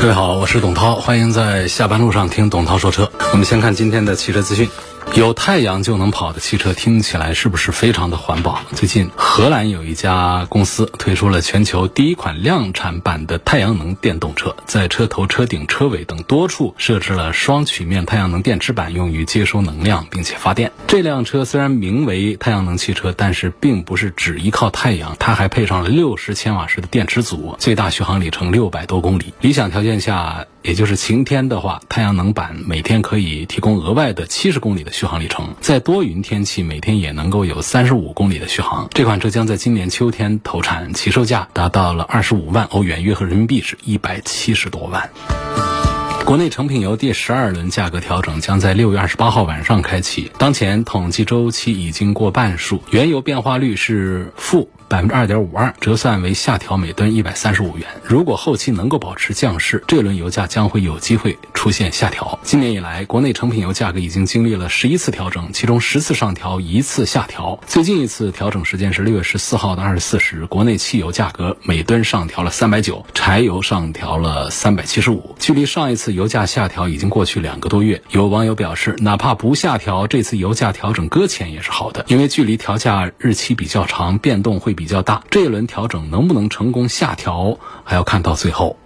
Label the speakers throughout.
Speaker 1: 各位好，我是董涛，欢迎在下班路上听董涛说车。我们先看今天的汽车资讯。有太阳就能跑的汽车听起来是不是非常的环保？最近荷兰有一家公司推出了全球第一款量产版的太阳能电动车，在车头、车顶、车尾等多处设置了双曲面太阳能电池板，用于接收能量并且发电。这辆车虽然名为太阳能汽车，但是并不是只依靠太阳，它还配上了六十千瓦时的电池组，最大续航里程六百多公里。理想条件下。也就是晴天的话，太阳能板每天可以提供额外的七十公里的续航里程；在多云天气，每天也能够有三十五公里的续航。这款车将在今年秋天投产，起售价达到了二十五万欧元，约合人民币是一百七十多万。国内成品油第十二轮价格调整将在六月二十八号晚上开启，当前统计周期已经过半数，原油变化率是负。百分之二点五二，折算为下调每吨一百三十五元。如果后期能够保持降势，这轮油价将会有机会出现下调。今年以来，国内成品油价格已经经历了十一次调整，其中十次上调，一次下调。最近一次调整时间是六月十四号的二十四时，国内汽油价格每吨上调了三百九，柴油上调了三百七十五。距离上一次油价下调已经过去两个多月。有网友表示，哪怕不下调，这次油价调整搁浅也是好的，因为距离调价日期比较长，变动会。比较大，这一轮调整能不能成功下调，还要看到最后。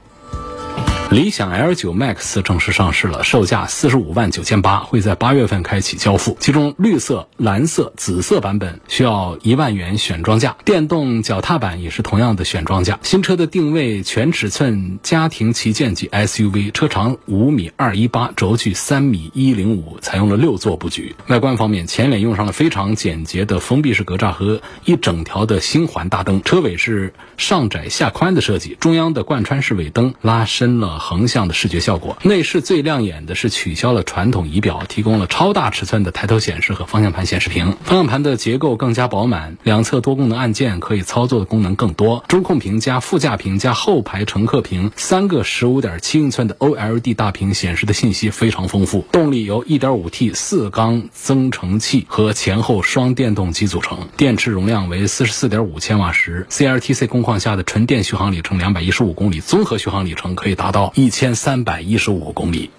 Speaker 1: 理想 L 九 Max 正式上市了，售价四十五万九千八，会在八月份开启交付。其中绿色、蓝色、紫色版本需要一万元选装价，电动脚踏板也是同样的选装价。新车的定位全尺寸家庭旗舰级 SUV，车长五米二一八，轴距三米一零五，采用了六座布局。外观方面，前脸用上了非常简洁的封闭式格栅和一整条的星环大灯，车尾是上窄下宽的设计，中央的贯穿式尾灯拉伸了。横向的视觉效果，内饰最亮眼的是取消了传统仪表，提供了超大尺寸的抬头显示和方向盘显示屏。方向盘的结构更加饱满，两侧多功能按键可以操作的功能更多。中控屏加副驾屏加后排乘客屏三个十五点七英寸的 OLED 大屏显示的信息非常丰富。动力由 1.5T 四缸增程器和前后双电动机组成，电池容量为44.5千瓦时，CLTC 工况下的纯电续航里程215公里，综合续航里程可以达到。一千三百一十五公里。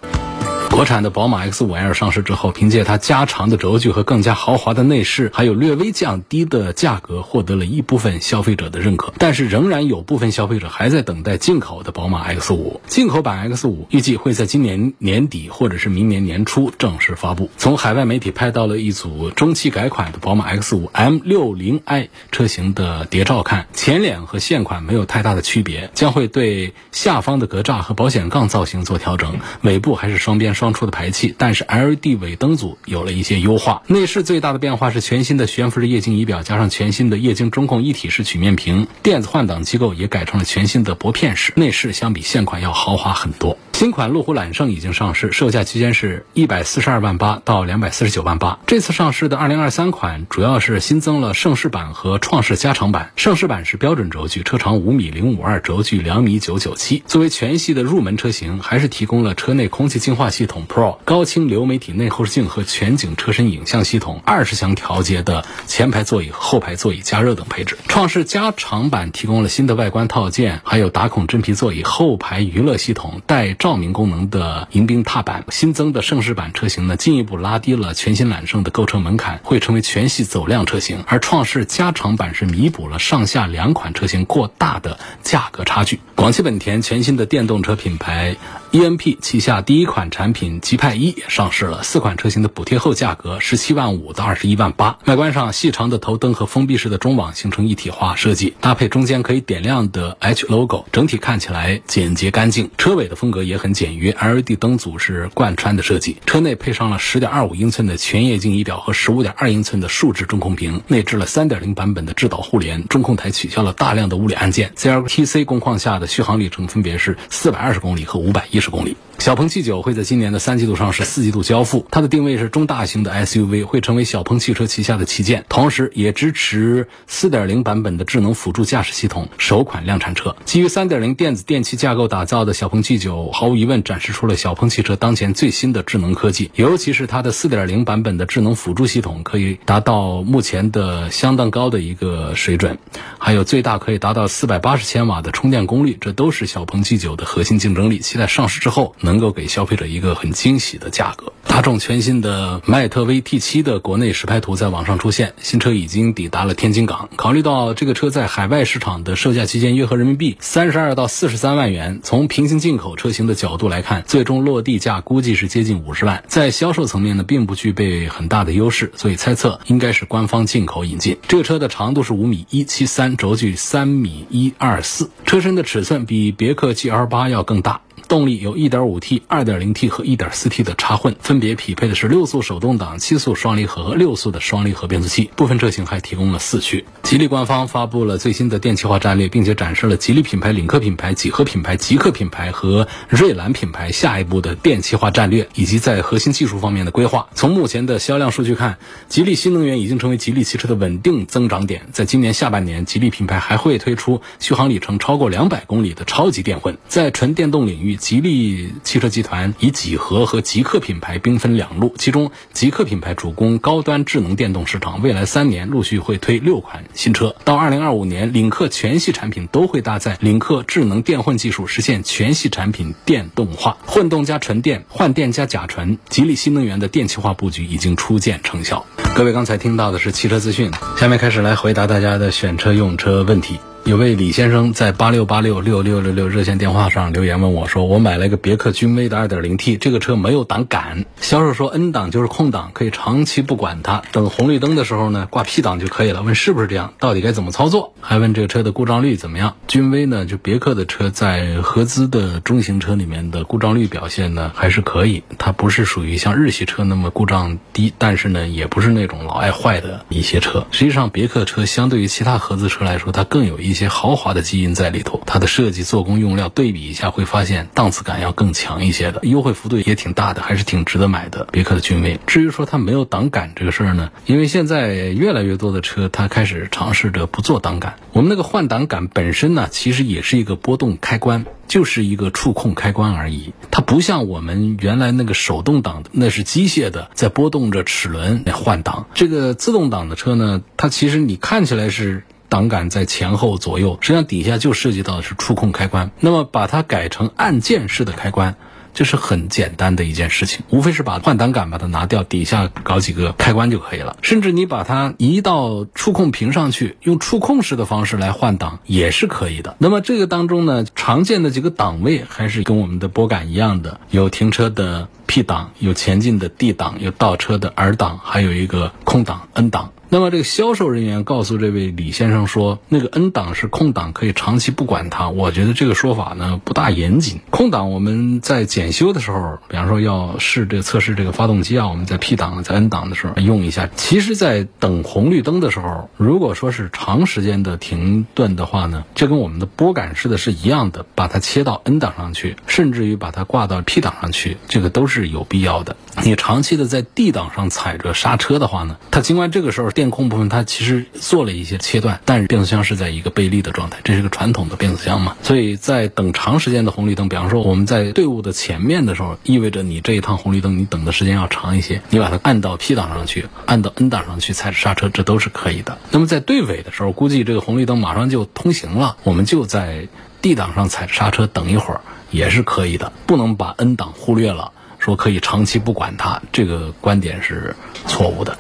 Speaker 1: 国产的宝马 X5L 上市之后，凭借它加长的轴距和更加豪华的内饰，还有略微降低的价格，获得了一部分消费者的认可。但是，仍然有部分消费者还在等待进口的宝马 X5。进口版 X5 预计会在今年年底或者是明年年初正式发布。从海外媒体拍到了一组中期改款的宝马 X5 M60i 车型的谍照看，前脸和现款没有太大的区别，将会对下方的格栅和保险杠造型做调整，尾部还是双边双。双出的排气，但是 LED 尾灯组有了一些优化。内饰最大的变化是全新的悬浮式液晶仪表，加上全新的液晶中控一体式曲面屏，电子换挡机构也改成了全新的薄片式。内饰相比现款要豪华很多。新款路虎揽胜已经上市，售价区间是一百四十二万八到两百四十九万八。这次上市的二零二三款主要是新增了盛世版和创世加长版。盛世版是标准轴距，车长五米零五二，轴距两米九九七。作为全系的入门车型，还是提供了车内空气净化系统 Pro、高清流媒体内后视镜和全景车身影像系统、二十强调节的前排座椅和后排座椅加热等配置。创世加长版提供了新的外观套件，还有打孔真皮座椅、后排娱乐系统带。照照明功能的迎宾踏板，新增的盛世版车型呢，进一步拉低了全新揽胜的购车门槛，会成为全系走量车型。而创世加长版是弥补了上下两款车型过大的价格差距。广汽本田全新的电动车品牌。ENP 旗下第一款产品极派一也上市了，四款车型的补贴后价格十七万五到二十一万八。外观上，细长的头灯和封闭式的中网形成一体化设计，搭配中间可以点亮的 H logo，整体看起来简洁干净。车尾的风格也很简约，LED 灯组是贯穿的设计。车内配上了十点二五英寸的全液晶仪表和十五点二英寸的竖置中控屏，内置了三点零版本的智导互联，中控台取消了大量的物理按键。CLTC 工况下的续航里程分别是四百二十公里和五百一十公里。小鹏 G9 会在今年的三季度上市，四季度交付。它的定位是中大型的 SUV，会成为小鹏汽车旗下的旗舰，同时也支持4.0版本的智能辅助驾驶系统，首款量产车。基于3.0电子电气架构打造的小鹏 G9，毫无疑问展示出了小鹏汽车当前最新的智能科技，尤其是它的4.0版本的智能辅助系统，可以达到目前的相当高的一个水准，还有最大可以达到480千瓦的充电功率，这都是小鹏 G9 的核心竞争力。期待上市之后能够给消费者一个很惊喜的价格。大众全新的迈特威 T7 的国内实拍图在网上出现，新车已经抵达了天津港。考虑到这个车在海外市场的售价区间约合人民币三十二到四十三万元，从平行进口车型的角度来看，最终落地价估计是接近五十万，在销售层面呢，并不具备很大的优势，所以猜测应该是官方进口引进。这个车的长度是五米一七三，轴距三米一二四，车身的尺寸比别克 GL 八要更大。动力有 1.5T、2.0T 和 1.4T 的插混，分别匹配的是六速手动挡、七速双离合和六速的双离合变速器。部分车型还提供了四驱。吉利官方发布了最新的电气化战略，并且展示了吉利品牌、领克品牌、几何品牌、极客品牌和瑞兰品牌下一步的电气化战略以及在核心技术方面的规划。从目前的销量数据看，吉利新能源已经成为吉利汽车的稳定增长点。在今年下半年，吉利品牌还会推出续航里程超过两百公里的超级电混。在纯电动领域，吉利汽车集团以几何和极客品牌兵分两路，其中极客品牌主攻高端智能电动市场，未来三年陆续会推六款新车。到二零二五年，领克全系产品都会搭载领克智能电混技术，实现全系产品电动化，混动加纯电，换电加甲醇。吉利新能源的电气化布局已经初见成效。各位刚才听到的是汽车资讯，下面开始来回答大家的选车用车问题。有位李先生在八六八六六六六六热线电话上留言问我说：“我买了一个别克君威的二点零 T，这个车没有档杆，销售说 N 档就是空档，可以长期不管它，等红绿灯的时候呢挂 P 档就可以了。问是不是这样？到底该怎么操作？还问这个车的故障率怎么样？君威呢，就别克的车在合资的中型车里面的故障率表现呢还是可以，它不是属于像日系车那么故障低，但是呢也不是那种老爱坏的一些车。实际上别克车相对于其他合资车来说，它更有一。一些豪华的基因在里头，它的设计、做工、用料对比一下，会发现档次感要更强一些的，优惠幅度也挺大的，还是挺值得买的。别克的君威，至于说它没有档杆这个事儿呢，因为现在越来越多的车它开始尝试着不做档杆。我们那个换挡杆本身呢，其实也是一个波动开关，就是一个触控开关而已，它不像我们原来那个手动挡的，那是机械的在拨动着齿轮来换挡。这个自动挡的车呢，它其实你看起来是。档杆在前后左右，实际上底下就涉及到的是触控开关。那么把它改成按键式的开关，这是很简单的一件事情，无非是把换挡杆把它拿掉，底下搞几个开关就可以了。甚至你把它移到触控屏上去，用触控式的方式来换挡也是可以的。那么这个当中呢，常见的几个档位还是跟我们的拨杆一样的，有停车的 P 档，有前进的 D 档，有倒车的 R 档，还有一个空档 N 档。那么这个销售人员告诉这位李先生说，那个 N 档是空档，可以长期不管它。我觉得这个说法呢不大严谨。空档我们在检修的时候，比方说要试这个测试这个发动机啊，我们在 P 档在 N 档的时候用一下。其实，在等红绿灯的时候，如果说是长时间的停顿的话呢，这跟我们的拨杆式的是一样的，把它切到 N 档上去，甚至于把它挂到 P 档上去，这个都是有必要的。你长期的在 D 档上踩着刹车的话呢，它尽管这个时候电电控部分它其实做了一些切断，但是变速箱是在一个背离的状态，这是个传统的变速箱嘛。所以在等长时间的红绿灯，比方说我们在队伍的前面的时候，意味着你这一趟红绿灯你等的时间要长一些，你把它按到 P 档上去，按到 N 档上去踩着刹车，这都是可以的。那么在队尾的时候，估计这个红绿灯马上就通行了，我们就在 D 档上踩着刹车等一会儿也是可以的，不能把 N 档忽略了，说可以长期不管它，这个观点是错误的。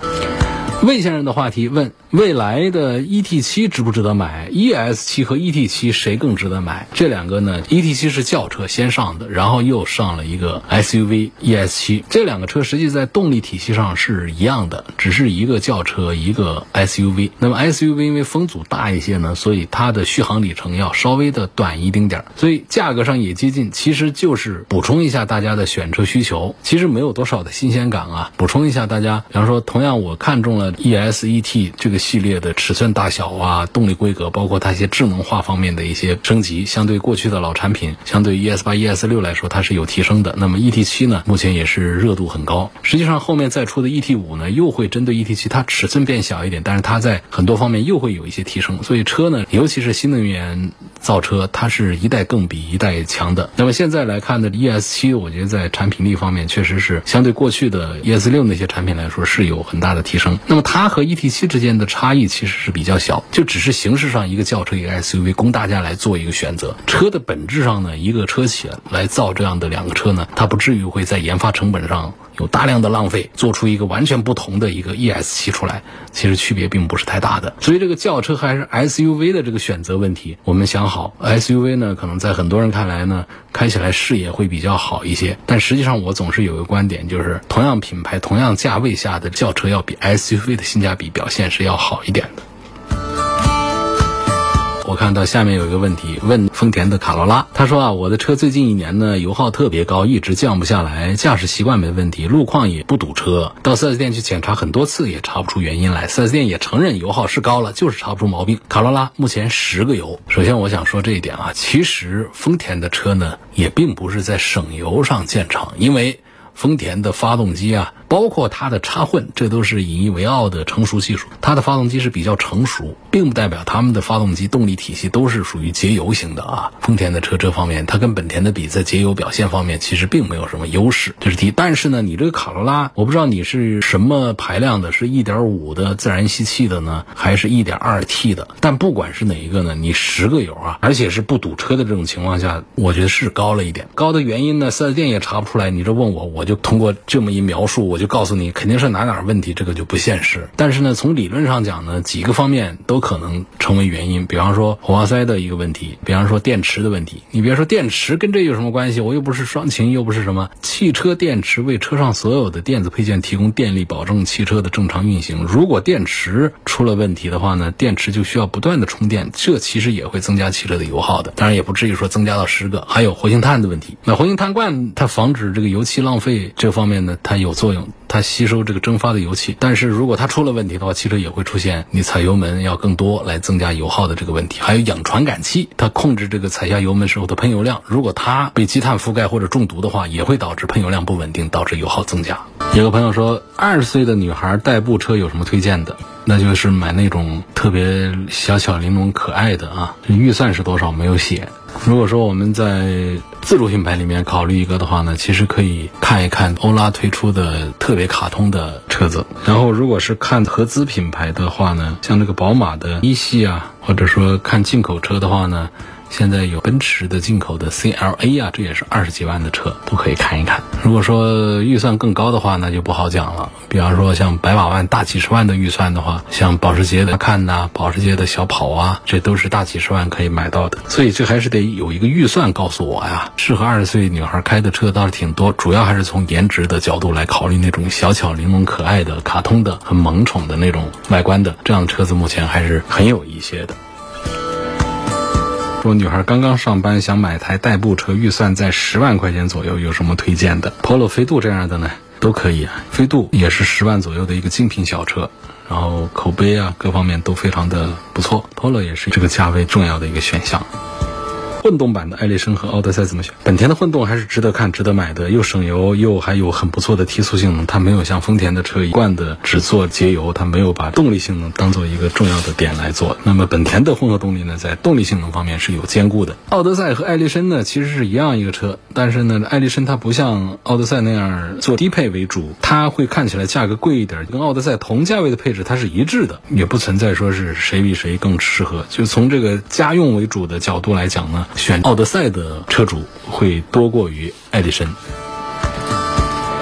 Speaker 1: 魏先生的话题问。未来的 E T 七值不值得买？E S 七和 E T 七谁更值得买？这两个呢？E T 七是轿车先上的，然后又上了一个 S U V E S 七。这两个车实际在动力体系上是一样的，只是一个轿车，一个 S U V。那么 S U V 因为风阻大一些呢，所以它的续航里程要稍微的短一丁点儿，所以价格上也接近。其实就是补充一下大家的选车需求，其实没有多少的新鲜感啊。补充一下大家，比方说，同样我看中了 ES、ET 这个系列的尺寸大小啊、动力规格，包括它一些智能化方面的一些升级，相对过去的老产品，相对 ES 八、ES 六来说，它是有提升的。那么 ET 七呢，目前也是热度很高。实际上后面再出的 ET 五呢，又会针对 ET 七，它尺寸变小一点，但是它在很多方面又会有一些提升。所以车呢，尤其是新能源造车，它是一代更比一代强的。那么现在来看呢，ES 七，我觉得在产品力方面确实是相对过去的 ES 六那些产品来说是有很大的提升。那么它和 ET 七之间的差异其实是比较小，就只是形式上一个轿车一个 SUV 供大家来做一个选择。车的本质上呢，一个车企来造这样的两个车呢，它不至于会在研发成本上。有大量的浪费，做出一个完全不同的一个 ES 七出来，其实区别并不是太大的。所以这个轿车还是 SUV 的这个选择问题，我们想好 SUV 呢，可能在很多人看来呢，开起来视野会比较好一些。但实际上，我总是有一个观点，就是同样品牌、同样价位下的轿车，要比 S U V 的性价比表现是要好一点的。我看到下面有一个问题，问丰田的卡罗拉，他说啊，我的车最近一年呢油耗特别高，一直降不下来，驾驶习惯没问题，路况也不堵车，到 4S 店去检查很多次也查不出原因来，4S 店也承认油耗是高了，就是查不出毛病。卡罗拉目前十个油，首先我想说这一点啊，其实丰田的车呢也并不是在省油上见长，因为丰田的发动机啊。包括它的插混，这都是引以为傲的成熟技术。它的发动机是比较成熟，并不代表他们的发动机动力体系都是属于节油型的啊。丰田的车这方面，它跟本田的比，在节油表现方面其实并没有什么优势，这是第一。但是呢，你这个卡罗拉，我不知道你是什么排量的，是一点五的自然吸气的呢，还是一点二 T 的？但不管是哪一个呢，你十个油啊，而且是不堵车的这种情况下，我觉得是高了一点。高的原因呢，四 S 店也查不出来。你这问我，我就通过这么一描述，我就告诉你，肯定是哪哪问题，这个就不现实。但是呢，从理论上讲呢，几个方面都可能成为原因。比方说火花塞的一个问题，比方说电池的问题。你别说电池跟这有什么关系？我又不是双擎，又不是什么汽车电池，为车上所有的电子配件提供电力，保证汽车的正常运行。如果电池出了问题的话呢，电池就需要不断的充电，这其实也会增加汽车的油耗的。当然也不至于说增加到十个。还有活性炭的问题，那活性炭罐它防止这个油漆浪费这方面呢，它有作用。它吸收这个蒸发的油气，但是如果它出了问题的话，汽车也会出现你踩油门要更多来增加油耗的这个问题。还有氧传感器，它控制这个踩下油门时候的喷油量，如果它被积碳覆盖或者中毒的话，也会导致喷油量不稳定，导致油耗增加。有个朋友说，二十岁的女孩代步车有什么推荐的？那就是买那种特别小巧玲珑可爱的啊，预算是多少没有写。如果说我们在自主品牌里面考虑一个的话呢，其实可以看一看欧拉推出的特别卡通的车子。然后如果是看合资品牌的话呢，像这个宝马的一系啊，或者说看进口车的话呢。现在有奔驰的进口的 CLA 啊，这也是二十几万的车，都可以看一看。如果说预算更高的话，那就不好讲了。比方说像百把万、大几十万的预算的话，像保时捷的看呐，保时捷的小跑啊，这都是大几十万可以买到的。所以这还是得有一个预算告诉我呀。适合二十岁女孩开的车倒是挺多，主要还是从颜值的角度来考虑，那种小巧玲珑可爱的、卡通的、很萌宠的那种外观的这样的车子，目前还是很有一些的。说女孩刚刚上班，想买台代步车，预算在十万块钱左右，有什么推荐的？Polo、飞度这样的呢，都可以啊。飞度也是十万左右的一个精品小车，然后口碑啊各方面都非常的不错。Polo 也是这个价位重要的一个选项。混动版的艾力绅和奥德赛怎么选？本田的混动还是值得看、值得买的，又省油又还有很不错的提速性能。它没有像丰田的车一贯的只做节油，它没有把动力性能当做一个重要的点来做。那么本田的混合动力呢，在动力性能方面是有兼顾的。奥德赛和艾力绅呢，其实是一样一个车，但是呢，艾力绅它不像奥德赛那样做低配为主，它会看起来价格贵一点，跟奥德赛同价位的配置它是一致的，也不存在说是谁比谁更适合。就从这个家用为主的角度来讲呢。选奥德赛的车主会多过于爱迪生。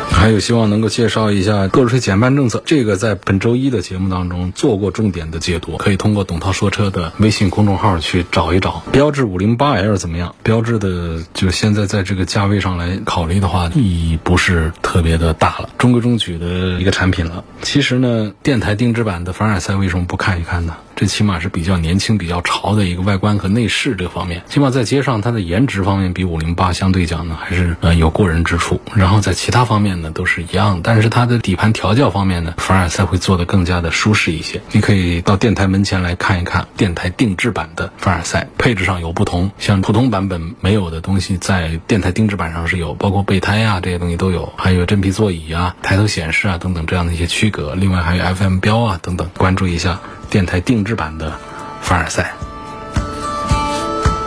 Speaker 1: 还有希望能够介绍一下购置税减半政策，这个在本周一的节目当中做过重点的解读，可以通过董涛说车的微信公众号去找一找。标致五零八 L 怎么样？标致的就现在在这个价位上来考虑的话，意义不是特别的大了，中规中矩的一个产品了。其实呢，电台定制版的凡尔赛为什么不看一看呢？这起码是比较年轻、比较潮的一个外观和内饰这方面。起码在街上，它的颜值方面比五零八相对讲呢，还是呃有过人之处。然后在其他方面呢，都是一样。但是它的底盘调教方面呢，凡尔赛会做得更加的舒适一些。你可以到电台门前来看一看电台定制版的凡尔赛，配置上有不同，像普通版本没有的东西，在电台定制版上是有，包括备胎啊这些东西都有，还有真皮座椅啊、抬头显示啊等等这样的一些区隔。另外还有 FM 标啊等等，关注一下电台定制版的凡尔赛。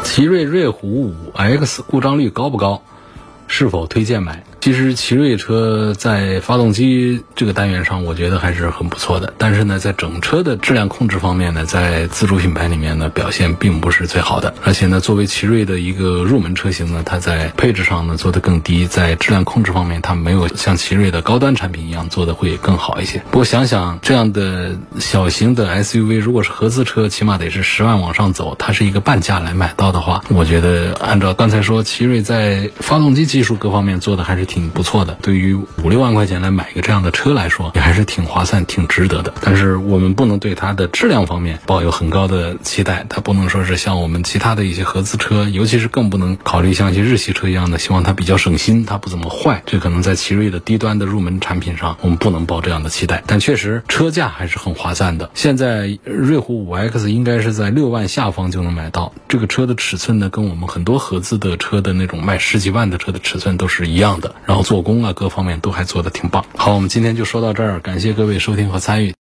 Speaker 1: 奇瑞瑞虎五 X 故障率高不高？是否推荐买？其实奇瑞车在发动机这个单元上，我觉得还是很不错的。但是呢，在整车的质量控制方面呢，在自主品牌里面呢，表现并不是最好的。而且呢，作为奇瑞的一个入门车型呢，它在配置上呢做得更低，在质量控制方面，它没有像奇瑞的高端产品一样做的会更好一些。不过想想这样的小型的 SUV，如果是合资车，起码得是十万往上走，它是一个半价来买到的话，我觉得按照刚才说，奇瑞在发动机技术各方面做的还是挺。挺不错的，对于五六万块钱来买一个这样的车来说，也还是挺划算、挺值得的。但是我们不能对它的质量方面抱有很高的期待，它不能说是像我们其他的一些合资车，尤其是更不能考虑像一些日系车一样的，希望它比较省心，它不怎么坏。这可能在奇瑞的低端的入门产品上，我们不能抱这样的期待。但确实车价还是很划算的。现在瑞虎五 X 应该是在六万下方就能买到，这个车的尺寸呢，跟我们很多合资的车的那种卖十几万的车的尺寸都是一样的。然后做工啊，各方面都还做得挺棒。好，我们今天就说到这儿，感谢各位收听和参与。